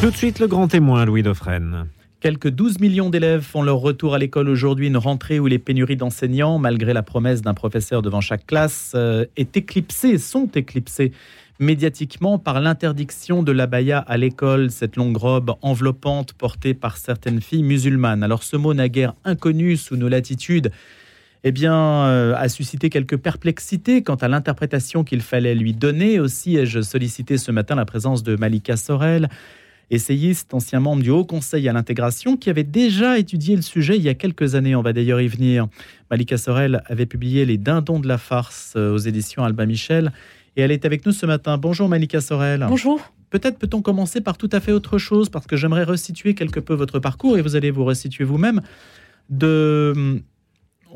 Tout de suite, le grand témoin, Louis Dauphren. Quelques 12 millions d'élèves font leur retour à l'école aujourd'hui, une rentrée où les pénuries d'enseignants, malgré la promesse d'un professeur devant chaque classe, euh, est éclipsée, sont éclipsées médiatiquement par l'interdiction de l'abaya à l'école, cette longue robe enveloppante portée par certaines filles musulmanes. Alors ce mot naguère inconnu sous nos latitudes, eh bien, euh, a suscité quelques perplexités quant à l'interprétation qu'il fallait lui donner. Aussi ai-je sollicité ce matin la présence de Malika Sorel, essayiste, ancien membre du Haut Conseil à l'intégration, qui avait déjà étudié le sujet il y a quelques années. On va d'ailleurs y venir. Malika Sorel avait publié Les Dindons de la farce euh, aux éditions Alba Michel. Et elle est avec nous ce matin. Bonjour Malika Sorel. Bonjour. Peut-être peut-on commencer par tout à fait autre chose, parce que j'aimerais resituer quelque peu votre parcours, et vous allez vous resituer vous-même, de,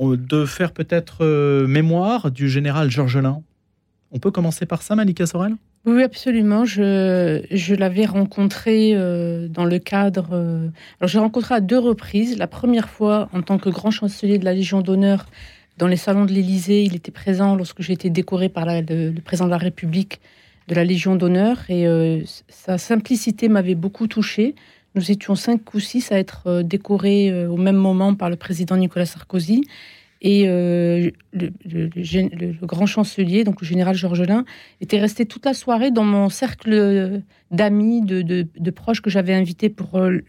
euh, de faire peut-être euh, mémoire du général Georgelin. On peut commencer par ça, Malika Sorel? Oui, absolument. Je, je l'avais rencontré euh, dans le cadre. Euh, alors, j'ai rencontré à deux reprises. La première fois en tant que grand chancelier de la Légion d'honneur dans les salons de l'Élysée. Il était présent lorsque j'ai été décoré par le, président de la République de la Légion d'honneur. Et euh, sa simplicité m'avait beaucoup touché. Nous étions cinq ou six à être décorés au même moment par le président Nicolas Sarkozy. Et euh, le, grand chancelier, donc le général Georgelin, était resté toute la soirée dans mon cercle d'amis, de, proches que j'avais invités pour, euh,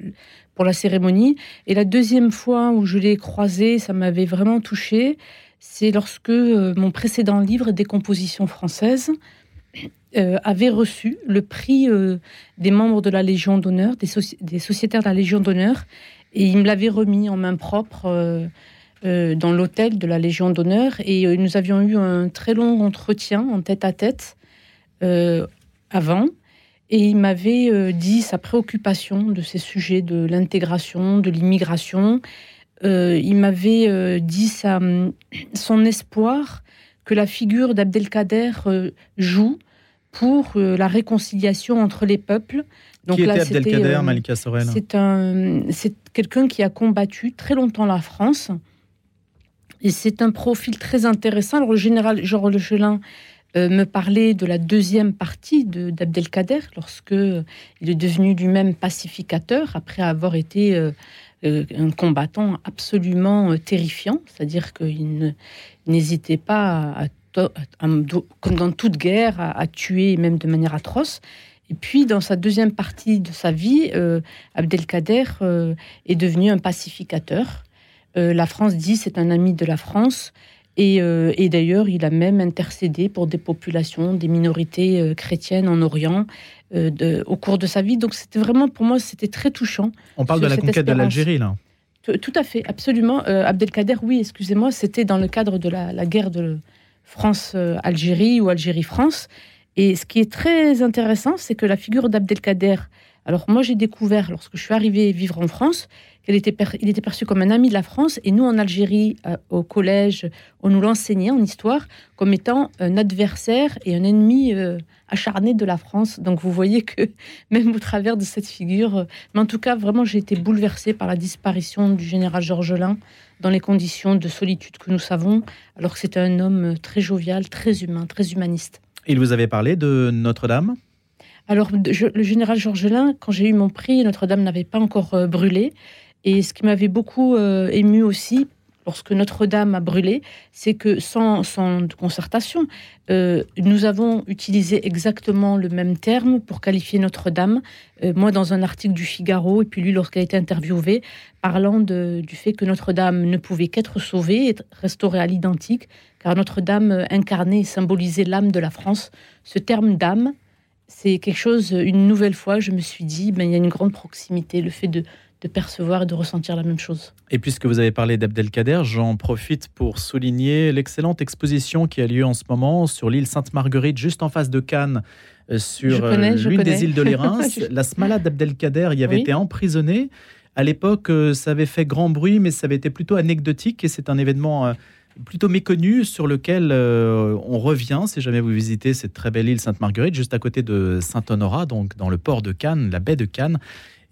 pour la cérémonie. Et la deuxième fois où je l'ai croisé, ça m'avait vraiment touché. C'est lorsque euh, mon précédent livre, Décomposition française, avait reçu le prix des membres de la Légion d'honneur, des, sociétaires de la Légion d'honneur, et il me l'avait remis en main propre dans l'hôtel de la Légion d'honneur et euh, nous avions eu un très long entretien en tête à tête euh, avant. Et il m'avait dit sa préoccupation de ces sujets de l'intégration, de l'immigration. il m'avait dit sa, son espoir que la figure d'Abdelkader joue pour la réconciliation entre les peuples. Donc qui là, était Abdelkader, Malika Sorel c'est quelqu'un qui a combattu très longtemps la France et c'est un profil très intéressant. Le général Georges Lechelin euh, me parlait de la deuxième partie d'Abdelkader, lorsque euh, il est devenu lui-même pacificateur, après avoir été euh, un combattant absolument terrifiant, c'est-à-dire qu'il n'hésitait pas, comme dans toute guerre, à, tuer, même de manière atroce. Et puis, dans sa deuxième partie de sa vie, Abdelkader est devenu un pacificateur. Euh, la France dit c'est un ami de la France. Et, euh, d'ailleurs, il a même intercédé pour des populations, des minorités euh, chrétiennes en Orient au cours de sa vie. Donc c'était vraiment, pour moi, c'était très touchant. On parle de la conquête de l'Algérie, là. Tout à fait, absolument. Abdelkader, oui, excusez-moi, c'était dans le cadre de la, la guerre de France-Algérie ou Algérie-France. Et ce qui est très intéressant, c'est que la figure d'Abdelkader, alors moi j'ai découvert lorsque je suis arrivée vivre en France qu'il était, il était perçu comme un ami de la France et nous en Algérie euh, au collège on nous l'enseignait en histoire comme étant un adversaire et un ennemi euh, acharné de la France. Donc vous voyez que même au travers de cette figure, euh, mais en tout cas vraiment j'ai été bouleversée par la disparition du général Georgelin dans les conditions de solitude que nous savons alors que c'était un homme très jovial, très humain, très humaniste. Il vous avait parlé de Notre-Dame? Alors, le général Georgelin, quand j'ai eu mon prix, Notre-Dame n'avait pas encore euh, brûlé. Et ce qui m'avait beaucoup euh, ému aussi, lorsque Notre-Dame a brûlé, c'est que sans, sans concertation, euh, nous avons utilisé exactement le même terme pour qualifier Notre-Dame. moi, dans un article du Figaro, et puis lui, lorsqu'elle a été interviewée, parlant du fait que Notre-Dame ne pouvait qu'être sauvée et restaurée à l'identique, car Notre-Dame incarnait et symbolisait l'âme de la France. Ce terme d'âme, c'est quelque chose, une nouvelle fois, je me suis dit, ben, il y a une grande proximité, le fait de, percevoir et de ressentir la même chose. Et puisque vous avez parlé d'Abdelkader, j'en profite pour souligner l'excellente exposition qui a lieu en ce moment sur l'île Sainte-Marguerite, juste en face de Cannes, euh, sur euh, l'une des îles de l'Érins. la Smala d'Abdelkader y avait été emprisonnée. À l'époque, euh, ça avait fait grand bruit, mais ça avait été plutôt anecdotique et c'est un événement plutôt méconnu sur lequel euh, on revient si jamais vous visitez cette très belle île Sainte-Marguerite, juste à côté de Saint-Honorat, donc dans le port de Cannes, la baie de Cannes.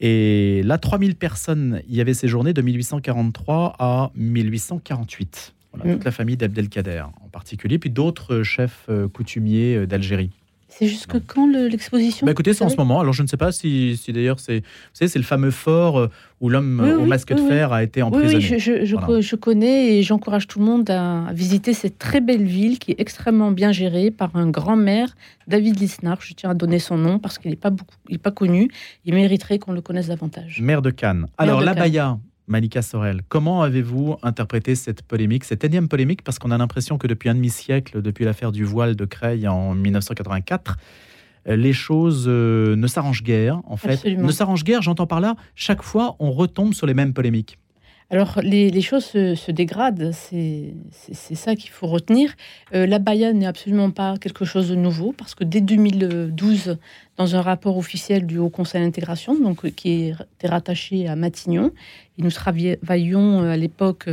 Et là, 3000 personnes y avaient séjourné de 1843 à 1848. Voilà, Toute mm. la famille d'Abdelkader en particulier, puis d'autres chefs euh, coutumiers euh, d'Algérie. C'est jusque quand l'exposition bah Écoutez, c'est en ce moment. Alors, je ne sais pas si, si d'ailleurs, c'est, vous savez, c'est le fameux fort euh, où l'homme au masque de fer a été emprisonné. Oui, je, je, je, connais et j'encourage tout le monde à visiter cette très belle ville qui est extrêmement bien gérée par un grand maire, David Lisnard. Je tiens à donner son nom parce qu'il n'est pas, beaucoup, il pas connu. Il mériterait qu'on le connaisse davantage. Maire de Cannes. Alors, l'abaya, Malika Sorel, comment avez-vous interprété cette polémique, cette énième polémique? Parce qu'on a l'impression que depuis un demi-siècle, depuis l'affaire du voile de Creil en 1984, euh, les choses euh, ne s'arrangent guère, en fait. Ne s'arrangent guère, j'entends par là, chaque fois, on retombe sur les mêmes polémiques. Alors, les, choses se, dégradent, c'est ça qu'il faut retenir. Euh, la Baïa n'est absolument pas quelque chose de nouveau, parce que dès 2012, dans un rapport officiel du Haut Conseil d'intégration, donc qui était rattaché à Matignon, et nous travaillions à l'époque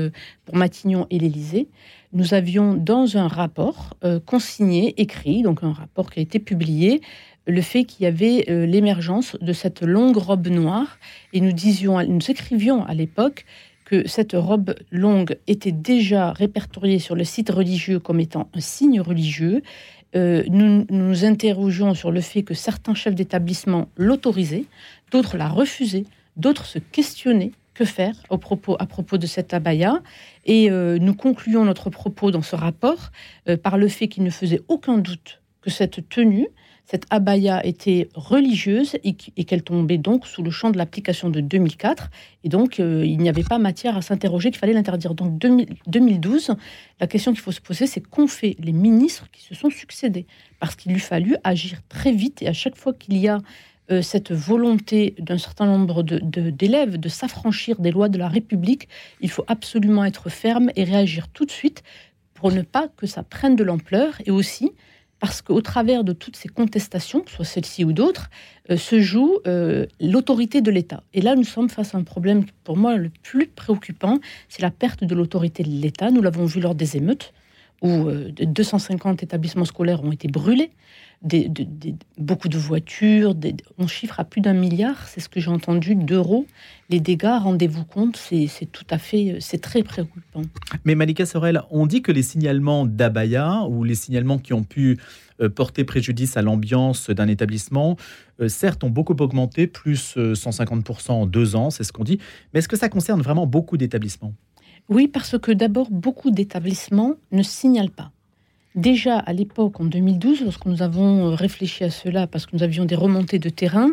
pour Matignon et l'Élysée, nous avions dans un rapport consigné, écrit, donc un rapport qui a été publié, le fait qu'il y avait euh, l'émergence de cette longue robe noire. Et nous disions, nous écrivions à l'époque que cette robe longue était déjà répertoriée sur le site religieux comme étant un signe religieux. Euh, nous nous interrogions sur le fait que certains chefs d'établissement l'autorisaient, d'autres la refusaient, d'autres se questionnaient que faire à propos de cette abaya. Et euh, nous concluons notre propos dans ce rapport par le fait qu'il ne faisait aucun doute que cette tenue cette abaya était religieuse et, qu'elle tombait donc sous le champ de l'application de 2004. Et donc, euh, il n'y avait pas matière à s'interroger qu'il fallait l'interdire. Donc, 2012, la question qu'il faut se poser, c'est qu'ont fait les ministres qui se sont succédés? Parce qu'il lui fallu agir très vite et à chaque fois qu'il y a euh, cette volonté d'un certain nombre d'élèves de, de s'affranchir des lois de la République, il faut absolument être ferme et réagir tout de suite pour ne pas que ça prenne de l'ampleur et aussi parce qu'au travers de toutes ces contestations, soit celle-ci ou d'autres, euh, se joue euh, l'autorité de l'État. Et là, nous sommes face à un problème, pour moi, le plus préoccupant, c'est la perte de l'autorité de l'État. Nous l'avons vu lors des émeutes, où 250 euh, établissements scolaires ont été brûlés, des, beaucoup de voitures, on chiffre à plus d'un milliard, c'est ce que j'ai entendu, d'euros. Les dégâts, rendez-vous compte, c'est tout à fait, c'est très préoccupant. Mais Malika Sorel, on dit que les signalements d'Abaya ou les signalements qui ont pu euh, porter préjudice à l'ambiance d'un établissement, euh, certes, ont beaucoup augmenté, plus 150% en deux ans, c'est ce qu'on dit. Mais est-ce que ça concerne vraiment beaucoup d'établissements? Oui, parce que d'abord, beaucoup d'établissements ne signalent pas. Déjà à l'époque, en 2012, lorsque nous avons euh, réfléchi à cela, parce que nous avions des remontées de terrain,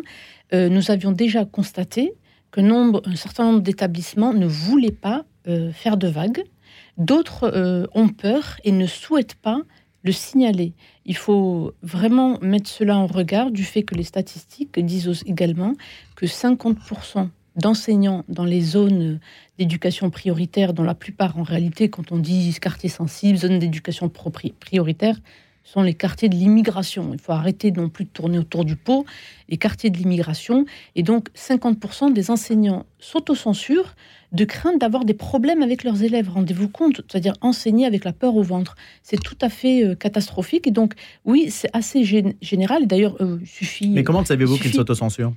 euh, nous avions déjà constaté que nombre, un certain nombre d'établissements ne voulaient pas euh, faire de vagues. D'autres ont peur et ne souhaitent pas le signaler. Il faut vraiment mettre cela en regard du fait que les statistiques disent également que 50% d'enseignants dans les zones d'éducation prioritaire, dont la plupart en réalité, quand on dit quartier sensible, zone d'éducation prioritaire, sont les quartiers de l'immigration. Il faut arrêter non plus de tourner autour du pot, les quartiers de l'immigration. Et donc 50% des enseignants s'autocensurent de crainte d'avoir des problèmes avec leurs élèves. Rendez-vous compte, c'est-à-dire enseigner avec la peur au ventre. C'est tout à fait euh, catastrophique. Et donc, oui, c'est assez général. D'ailleurs, euh, suffit. Mais comment savez-vous qu'ils s'autocensurent?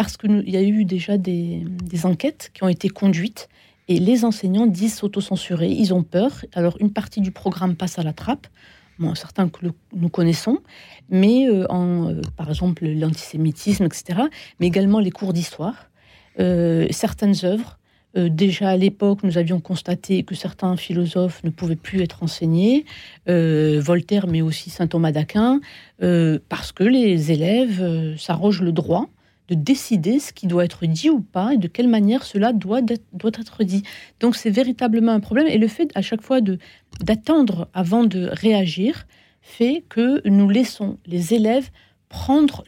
Parce qu'il y a eu déjà des, enquêtes qui ont été conduites et les enseignants disent s'autocensurer. Ils ont peur. Alors, une partie du programme passe à la trappe. Certains que nous connaissons, mais euh, euh, par exemple l'antisémitisme, etc., mais également les cours d'histoire, euh, certaines œuvres. déjà à l'époque, nous avions constaté que certains philosophes ne pouvaient plus être enseignés, Voltaire, mais aussi saint Thomas d'Aquin, parce que les élèves s'arrogent le droit de décider ce qui doit être dit ou pas et de quelle manière cela doit, doit être dit. Donc c'est véritablement un problème et le fait à chaque fois d'attendre avant de réagir fait que nous laissons les élèves prendre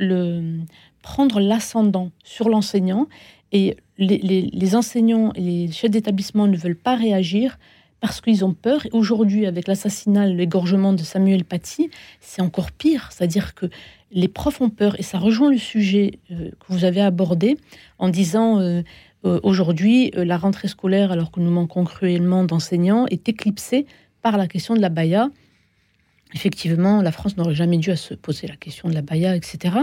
prendre l'ascendant sur l'enseignant et les, les, les, enseignants et les chefs d'établissement ne veulent pas réagir parce qu'ils ont peur. Aujourd'hui, avec l'assassinat, l'égorgement de Samuel Paty, c'est encore pire. C'est-à-dire que les profs ont peur, et ça rejoint le sujet euh, que vous avez abordé en disant euh, euh, aujourd'hui, la rentrée scolaire, alors que nous manquons cruellement d'enseignants, est éclipsée par la question de la baya. Effectivement, la France n'aurait jamais dû se poser la question de la baya, etc.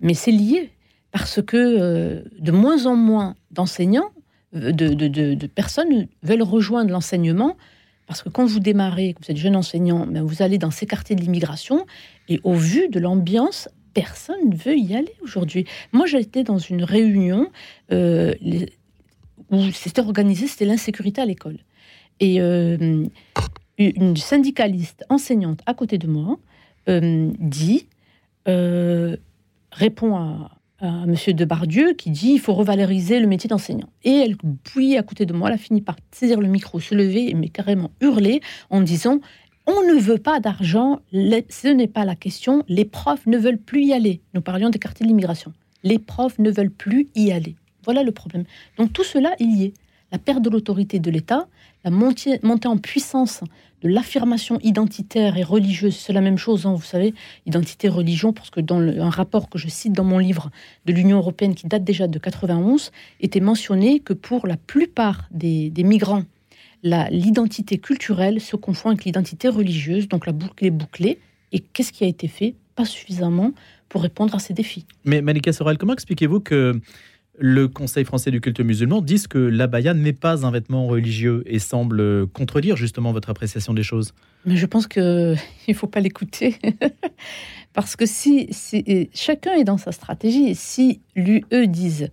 Mais c'est lié parce que de moins en moins d'enseignants de, de, personnes veulent rejoindre l'enseignement Parce que quand vous démarrez, vous êtes jeune enseignant, ben vous allez dans ces quartiers de l'immigration, et au vu de l'ambiance, personne ne veut y aller aujourd'hui. Moi, j'étais dans une réunion euh, où c'était organisé, c'était l'insécurité à l'école. Et euh, une syndicaliste enseignante à côté de moi euh, dit, répond à, à Monsieur Debardieu qui dit il faut revaloriser le métier d'enseignant. Et elle, puis à côté de moi, elle a fini par saisir le micro, se lever et mais carrément hurler en disant on ne veut pas d'argent, ce n'est pas la question, les profs ne veulent plus y aller. Nous parlions des quartiers de l'immigration. Les profs ne veulent plus y aller. Voilà le problème. Donc tout cela, il y est. La perte de l'autorité de l'État, la montée, en puissance de l'affirmation identitaire et religieuse, c'est la même chose, hein, vous savez, identité, religion, parce que dans un rapport que je cite dans mon livre de l'Union européenne qui date déjà de 91, était mentionné que pour la plupart des, migrants, l'identité culturelle se confond avec l'identité religieuse, donc la boucle est bouclée. Et qu'est-ce qui a été fait? Pas suffisamment pour répondre à ces défis. Mais Malika Sorel, comment expliquez-vous que le Conseil français du culte musulman dit que l'abaya n'est pas un vêtement religieux et semble contredire justement votre appréciation des choses. Mais je pense qu'il ne faut pas l'écouter. Parce que si, chacun est dans sa stratégie, si l'UE disent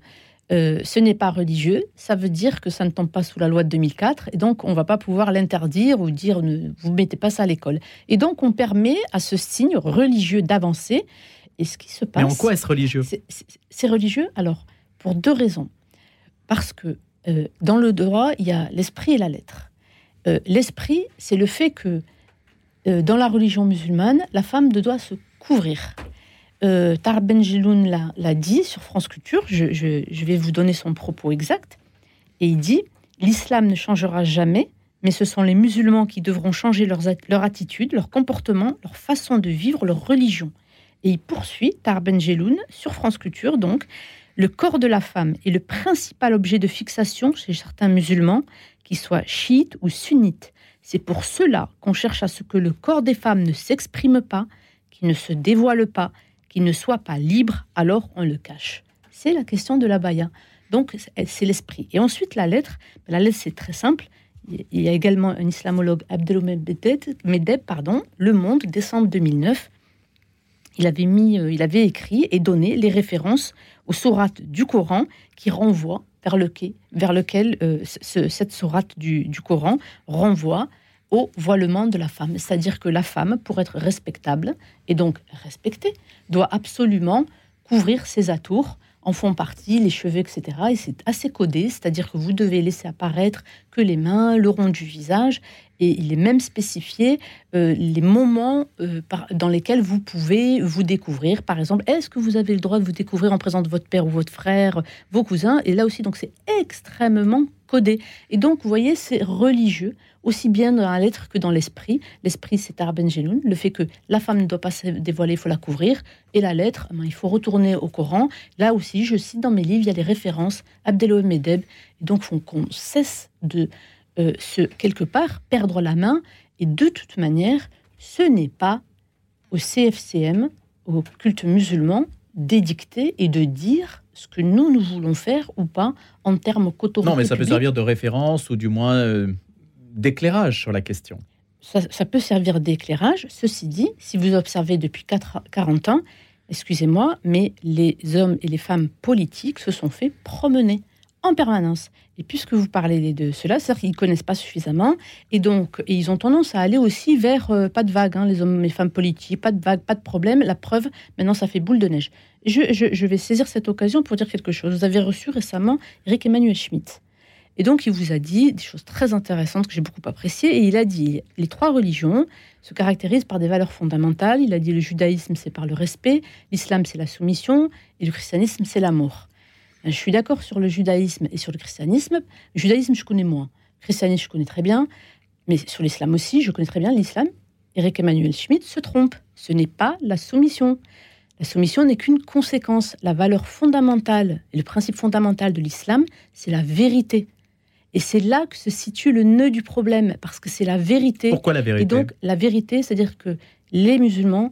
euh, ce n'est pas religieux, ça veut dire que ça ne tombe pas sous la loi de 2004 et donc on ne va pas pouvoir l'interdire ou dire ne, vous mettez pas ça à l'école. Et donc on permet à ce signe religieux d'avancer. Et ce qui se passe. Mais en quoi est-ce religieux? C'est religieux? Alors pour deux raisons. Parce que euh, dans le droit, il y a l'esprit et la lettre. Euh, l'esprit, c'est le fait que euh, dans la religion musulmane, la femme doit se couvrir. Tar Benjeloun l'a dit sur France Culture, je, vais vous donner son propos exact, et il dit L'islam ne changera jamais, mais ce sont les musulmans qui devront changer leur attitude, leur comportement, leur façon de vivre, leur religion. Et il poursuit, Tar Benjeloun, sur France Culture, donc le corps de la femme est le principal objet de fixation chez certains musulmans, qu'ils soient chiites ou sunnites. C'est pour cela qu'on cherche à ce que le corps des femmes ne s'exprime pas, qu'il ne se dévoile pas, qu'il ne soit pas libre, alors on le cache. C'est la question de la baya. Donc c'est l'esprit. Et ensuite la lettre, la lettre c'est très simple. Il y a également un islamologue, Abdelmoummed Medeb, pardon, Le Monde, décembre 2009. Il avait, mis, euh, il avait écrit et donné les références aux sourates du Coran qui renvoient vers, lequel, euh, cette sourate du, du, Coran renvoie au voilement de la femme. C'est-à-dire que la femme, pour être respectable et donc respectée, doit absolument couvrir ses atours en font partie les cheveux, etc. Et c'est assez codé, c'est-à-dire que vous devez laisser apparaître que les mains, le rond du visage, et il est même spécifié euh, les moments euh, dans lesquels vous pouvez vous découvrir. Par exemple, est-ce que vous avez le droit de vous découvrir en présence de votre père ou votre frère, vos cousins? Et là aussi, donc c'est extrêmement codé. Et donc, vous voyez, c'est religieux aussi bien dans la lettre que dans l'esprit. L'esprit, c'est Arben Jeloun, le fait que la femme ne doit pas se dévoiler, il faut la couvrir. Et la lettre, eh ben, il faut retourner au Coran. Là aussi, je cite dans mes livres, il y a des références, Abdelohim Medeb. Et donc, faut qu'on cesse de euh, se, quelque part, perdre la main. Et de toute manière, ce n'est pas au CFCM, au culte musulman, d'édicter et de dire ce que nous, nous voulons faire ou pas en termes qu'autorité Non, mais ça peut servir de référence ou du moins euh, d'éclairage sur la question. Ça, peut servir d'éclairage. Ceci dit, si vous observez depuis 4, 40 ans, excusez-moi, mais les hommes et les femmes politiques se sont fait promener en permanence. Et puisque vous parlez de cela, c'est-à-dire qu'ils ne connaissent pas suffisamment, et donc ils ont tendance à aller aussi vers euh, pas de vague, hein, les hommes et femmes politiques, pas de vague, pas de problème. La preuve, maintenant, ça fait boule de neige. Je, je vais saisir cette occasion pour dire quelque chose. Vous avez reçu récemment Eric Emmanuel Schmitt. Et donc, il vous a dit des choses très intéressantes que j'ai beaucoup appréciées. Et il a dit les trois religions se caractérisent par des valeurs fondamentales. Il a dit le judaïsme, c'est par le respect, l'islam, c'est la soumission, et le christianisme, c'est l'amour. Je suis d'accord sur le judaïsme et sur le christianisme. Le judaïsme, je connais moins. Le christianisme, je connais très bien. Mais sur l'islam aussi, je connais très bien l'islam. Eric Emmanuel Schmitt se trompe. Ce n'est pas la soumission. La soumission n'est qu'une conséquence. La valeur fondamentale et le principe fondamental de l'islam, c'est la vérité. Et c'est là que se situe le nœud du problème, parce que c'est la vérité. Pourquoi la vérité? Et donc, la vérité, c'est-à-dire que les musulmans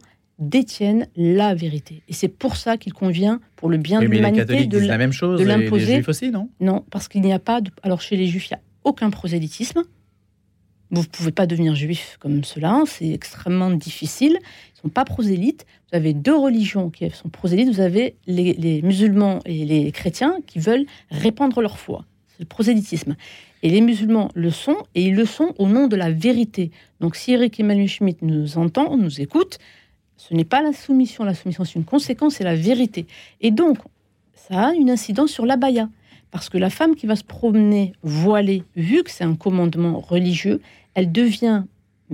détiennent la vérité. Et c'est pour ça qu'il convient, pour le bien de l'humanité, de la même chose. De l'imposer. Les juifs aussi, non? Non, parce qu'il n'y a pas. De, alors, chez les juifs, il n'y a aucun prosélytisme. Vous ne pouvez pas devenir juif comme cela, c'est extrêmement difficile. Ils ne sont pas prosélytes. Vous avez deux religions qui sont prosélytes. Vous avez les, musulmans et les chrétiens qui veulent répandre leur foi. C'est le prosélytisme. Et les musulmans le sont, et ils le sont au nom de la vérité. Donc si Eric Emmanuel Schmitt nous entend, nous écoute, ce n'est pas la soumission. La soumission, c'est une conséquence, c'est la vérité. Et donc, ça a une incidence sur l'abaya. Parce que la femme qui va se promener voilée, vu que c'est un commandement religieux, elle devient,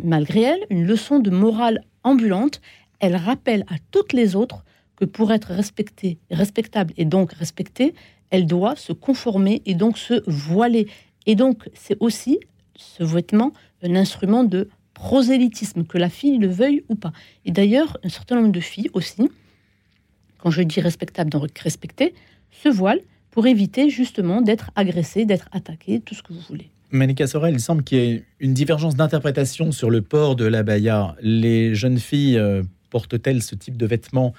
malgré elle, une leçon de morale ambulante. Elle rappelle à toutes les autres que pour être respectée, respectable et donc respectée, elle doit se conformer et donc se voiler. Et donc, c'est aussi ce vêtement un instrument de prosélytisme, que la fille le veuille ou pas. Et d'ailleurs, un certain nombre de filles aussi, quand je dis respectable, donc respectée, se voilent pour éviter justement d'être agressées, d'être attaquées, tout ce que vous voulez. Manika Sorel, il semble qu'il y ait une divergence d'interprétation sur le port de l'abaya. Les jeunes filles euh, portent-elles ce type de vêtements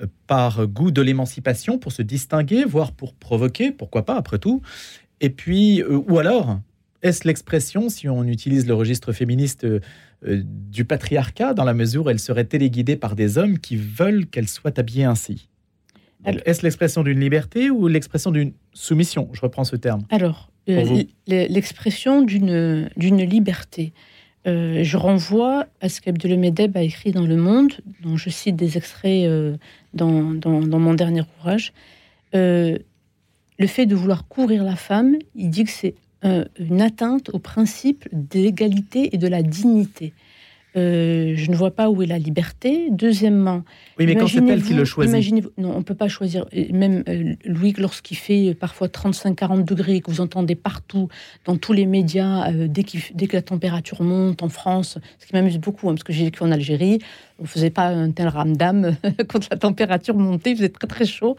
euh, par goût de l'émancipation, pour se distinguer, voire pour provoquer, pourquoi pas après tout? Et puis, euh, ou alors, est-ce l'expression, si on utilise le registre féministe, du patriarcat, dans la mesure où elle serait téléguidée par des hommes qui veulent qu'elle soit habillée ainsi? Est-ce l'expression d'une liberté ou l'expression d'une soumission? Je reprends ce terme. Alors, euh, l'expression d'une liberté. Euh, je renvoie à ce qu'Abdelmedeb a écrit dans Le Monde, dont je cite des extraits euh, dans, dans, mon dernier ouvrage. le fait de vouloir couvrir la femme, il dit que c'est une atteinte au principe d'égalité et de la dignité. Euh, je ne vois pas où est la liberté. Deuxièmement, oui, mais quand c'est elle qui le choisit. Imaginez non, on ne peut pas choisir. Même euh, Louis, lorsqu'il fait parfois 35-40 degrés, que vous entendez partout, dans tous les médias, euh, dès, dès, que la température monte en France, ce qui m'amuse beaucoup, hein, parce que j'ai vécu en Algérie, on ne faisait pas un tel ramdam quand la température montait, il faisait très très chaud.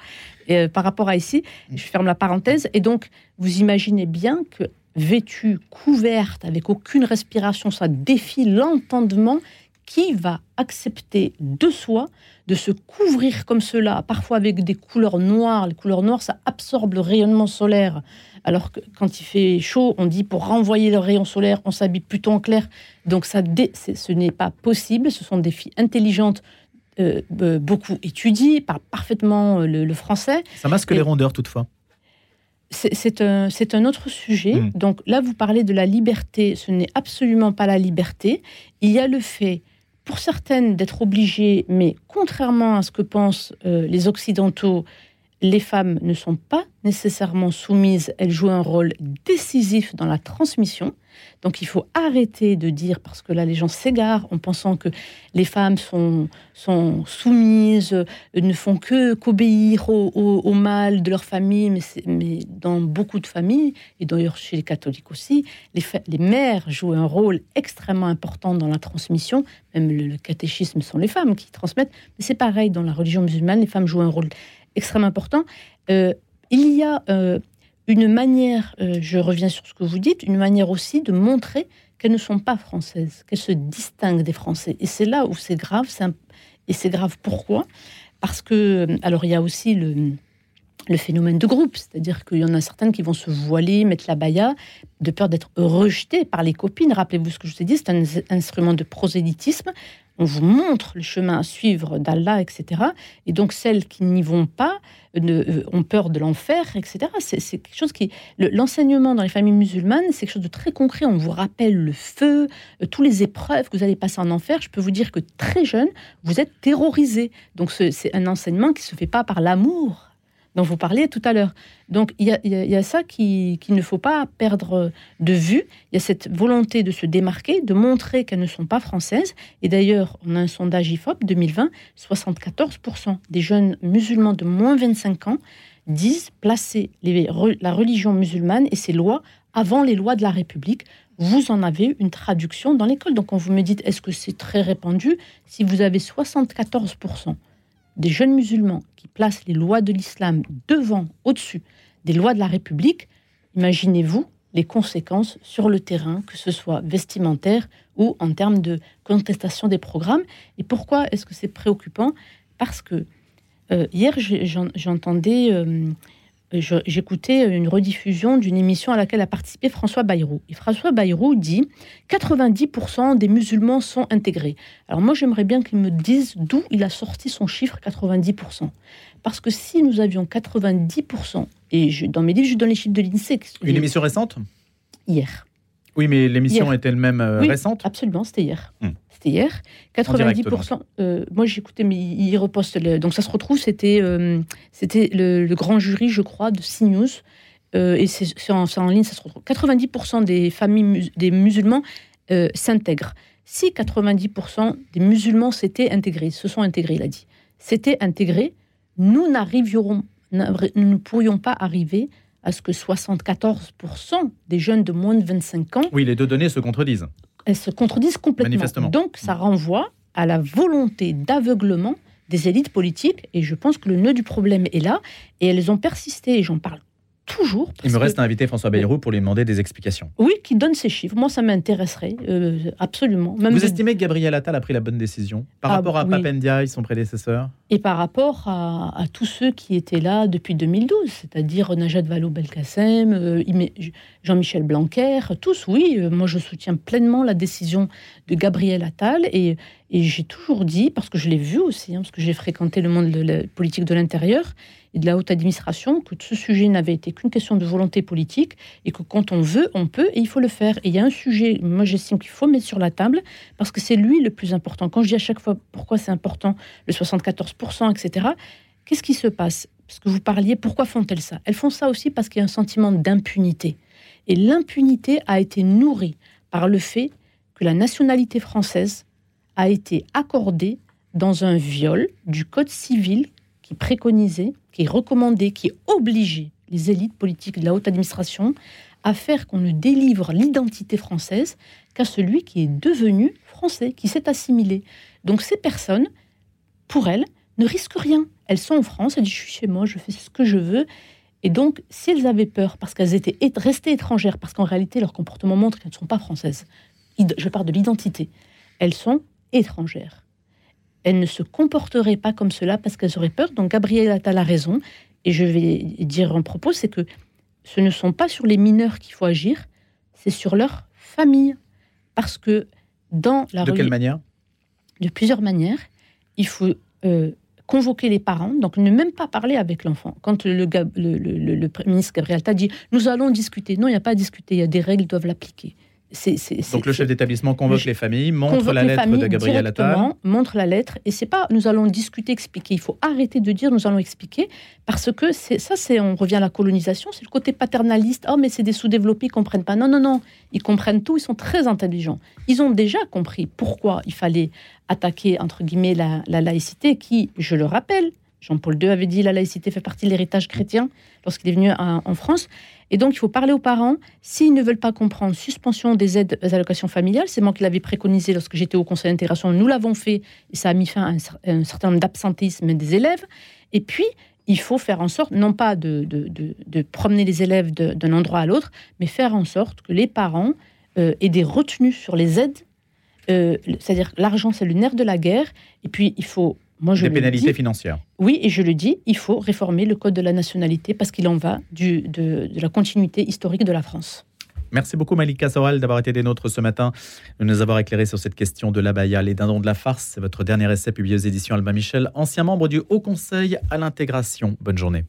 Et, par rapport à ici, je ferme la parenthèse. Et donc, vous imaginez bien que vêtue, couverte, avec aucune respiration, ça défie l'entendement. Qui va accepter de soi de se couvrir comme cela, parfois avec des couleurs noires Les couleurs noires, ça absorbe le rayonnement solaire. Alors que quand il fait chaud, on dit pour renvoyer le rayon solaire, on s'habille plutôt en clair. Donc ça, ce n'est pas possible. Ce sont des filles intelligentes euh, beaucoup étudiées, parlent parfaitement euh, le, français. Ça masque les rondeurs toutefois c'est un, un, autre sujet. Hmm. Donc là, vous parlez de la liberté. Ce n'est absolument pas la liberté. Il y a le fait, pour certaines, d'être obligées, mais contrairement à ce que pensent euh, les Occidentaux, les femmes ne sont pas nécessairement soumises, elles jouent un rôle décisif dans la transmission. Donc il faut arrêter de dire, parce que là les gens s'égarent en pensant que les femmes sont, sont soumises, euh, ne font que qu'obéir au, mal de leur famille, mais, dans beaucoup de familles, et d'ailleurs chez les catholiques aussi, les, les, mères jouent un rôle extrêmement important dans la transmission, même le, catéchisme sont les femmes qui transmettent, mais c'est pareil dans la religion musulmane, les femmes jouent un rôle extrêmement important. Euh, il y a euh, une manière, euh, je reviens sur ce que vous dites, une manière aussi de montrer qu'elles ne sont pas françaises, qu'elles se distinguent des Français. Et c'est là où c'est grave. Et c'est grave pourquoi? Parce que, alors il y a aussi le, le phénomène de groupe, c'est-à-dire qu'il y en a certaines qui vont se voiler, mettre la baya, de peur d'être rejetées par les copines. Rappelez-vous ce que je vous ai dit, c'est un instrument de prosélytisme on vous montre le chemin à suivre d'Allah, etc. Et donc celles qui n'y vont pas euh, ont peur de l'enfer, etc. C'est quelque chose qui... L'enseignement dans les familles musulmanes, c'est quelque chose de très concret. On vous rappelle le feu, euh, tous les épreuves que vous allez passer en enfer. Je peux vous dire que très jeune, vous êtes terrorisé. Donc c'est un enseignement qui se fait pas par l'amour vous parliez tout à l'heure. Donc il y a, ça qu'il qui ne faut pas perdre de vue. Il y a cette volonté de se démarquer, de montrer qu'elles ne sont pas françaises. Et d'ailleurs, on a un sondage IFOP 2020, 74% des jeunes musulmans de moins 25 ans disent placer la religion musulmane et ses lois avant les lois de la République. Vous en avez une traduction dans l'école. Donc, quand vous me dites, est-ce que c'est très répandu? Si vous avez 74% des jeunes musulmans qui placent les lois de l'islam devant, au-dessus des lois de la République, imaginez-vous les conséquences sur le terrain, que ce soit vestimentaire ou en termes de contestation des programmes. Et pourquoi est-ce que c'est préoccupant? Parce que euh, hier, j'entendais euh, j'écoutais une rediffusion d'une émission à laquelle a participé François Bayrou. Et François Bayrou dit 90% des musulmans sont intégrés. Alors moi, j'aimerais bien qu'il me dise d'où il a sorti son chiffre 90%. Parce que si nous avions 90%, et je, dans mes livres, je donne les chiffres de l'INSEE. Une émission récente? Hier. Oui, mais l'émission était elle-même euh, récente? Absolument, c'était hier. Hmm. C'était hier. 90%. Euh, moi, j'écoutais, mais il reposte. donc, ça se retrouve, c'était euh, c'était le, grand jury, je crois, de CNews. et c'est en, en, ligne, ça se retrouve. 90% des familles des musulmans s'intègrent. Si 90% des musulmans s'étaient intégrés, se sont intégrés, il a dit, s'étaient intégrés, nous n'arriverons, nous ne pourrions pas arriver à ce que 74% des jeunes de moins de 25 ans... Oui, les deux données se contredisent. Elles se contredisent complètement. Donc, ça renvoie à la volonté d'aveuglement des élites politiques, et je pense que le nœud du problème est là, et elles ont persisté, et j'en parle toujours. Il me reste à inviter François Bayrou pour lui demander des explications. Oui, qui donne ses chiffres. Moi, ça m'intéresserait euh, absolument. Vous estimez que Gabriel Attal a pris la bonne décision par ah, rapport à Papendia et son prédécesseur? Et par rapport à, tous ceux qui étaient là depuis 2012, c'est-à-dire Najat Vallaud-Belkacem, euh, Jean-Michel Blanquer, tous, oui. Euh, moi, je soutiens pleinement la décision de Gabriel Attal et, j'ai toujours dit, parce que je l'ai vu aussi, hein, parce que j'ai fréquenté le monde de la politique de l'intérieur, et de la haute administration que ce sujet n'avait été qu'une question de volonté politique et que quand on veut, on peut et il faut le faire. Et il y a un sujet, moi j'estime qu'il faut mettre sur la table parce que c'est lui le plus important. Quand je dis à chaque fois pourquoi c'est important, le 74%, etc., qu'est-ce qui se passe? Parce que vous parliez, pourquoi font-elles ça? Elles font ça aussi parce qu'il y a un sentiment d'impunité. Et l'impunité a été nourrie par le fait que la nationalité française a été accordée dans un viol du Code civil qui préconisait, qui recommandait, qui obligeait les élites politiques de la haute administration à faire qu'on ne délivre l'identité française qu'à celui qui est devenu français, qui s'est assimilé. Donc ces personnes, pour elles, ne risquent rien. Elles sont en France, elles disent je suis chez moi, je fais ce que je veux. Et donc, si elles avaient peur parce qu'elles étaient restées étrangères, parce qu'en réalité leur comportement montre qu'elles ne sont pas françaises, je parle de l'identité, elles sont étrangères elles ne se comporteraient pas comme cela parce qu'elles auraient peur. Donc Gabriel Attal a raison. Et je vais dire un propos, c'est que ce ne sont pas sur les mineurs qu'il faut agir, c'est sur leur famille. Parce que dans la... De quelle manière? De plusieurs manières. Il faut euh, convoquer les parents, donc ne même pas parler avec l'enfant. Quand le, ministre Gabriel Attal dit « nous allons discuter », non, il n'y a pas à discuter, il y a des règles, ils doivent l'appliquer. Donc le chef d'établissement convoque les familles, montre la lettre de Gabriel Attal. Montre la lettre et c'est pas nous allons discuter, expliquer. Il faut arrêter de dire nous allons expliquer parce que ça c'est on revient à la colonisation, c'est le côté paternaliste. Oh mais c'est des sous-développés, ils comprennent pas. Non non non, ils comprennent tout, ils sont très intelligents. Ils ont déjà compris pourquoi il fallait attaquer entre guillemets la, laïcité qui, je le rappelle, Jean-Paul II avait dit la laïcité fait partie de l'héritage chrétien lorsqu'il est venu en France. Et donc, il faut parler aux parents. S'ils ne veulent pas comprendre, suspension des aides aux allocations familiales, c'est moi qui l'avais préconisé lorsque j'étais au conseil d'intégration. Nous l'avons fait et ça a mis fin à un, certain nombre d'absentisme des élèves. Et puis, il faut faire en sorte, non pas de, de, promener les élèves d'un endroit à l'autre, mais faire en sorte que les parents euh, aient des retenues sur les aides. Euh, c'est-à-dire l'argent, c'est le nerf de la guerre. Et puis, il faut des pénalités financières. Oui, et je le dis, il faut réformer le code de la nationalité parce qu'il en va du, de, la continuité historique de la France. Merci beaucoup Malika Soral d'avoir été des nôtres ce matin, de nous avoir éclairé sur cette question de l'abaya, les dindons de la farce. C'est votre dernier essai publié aux éditions Albin Michel, ancien membre du Haut Conseil à l'intégration. Bonne journée.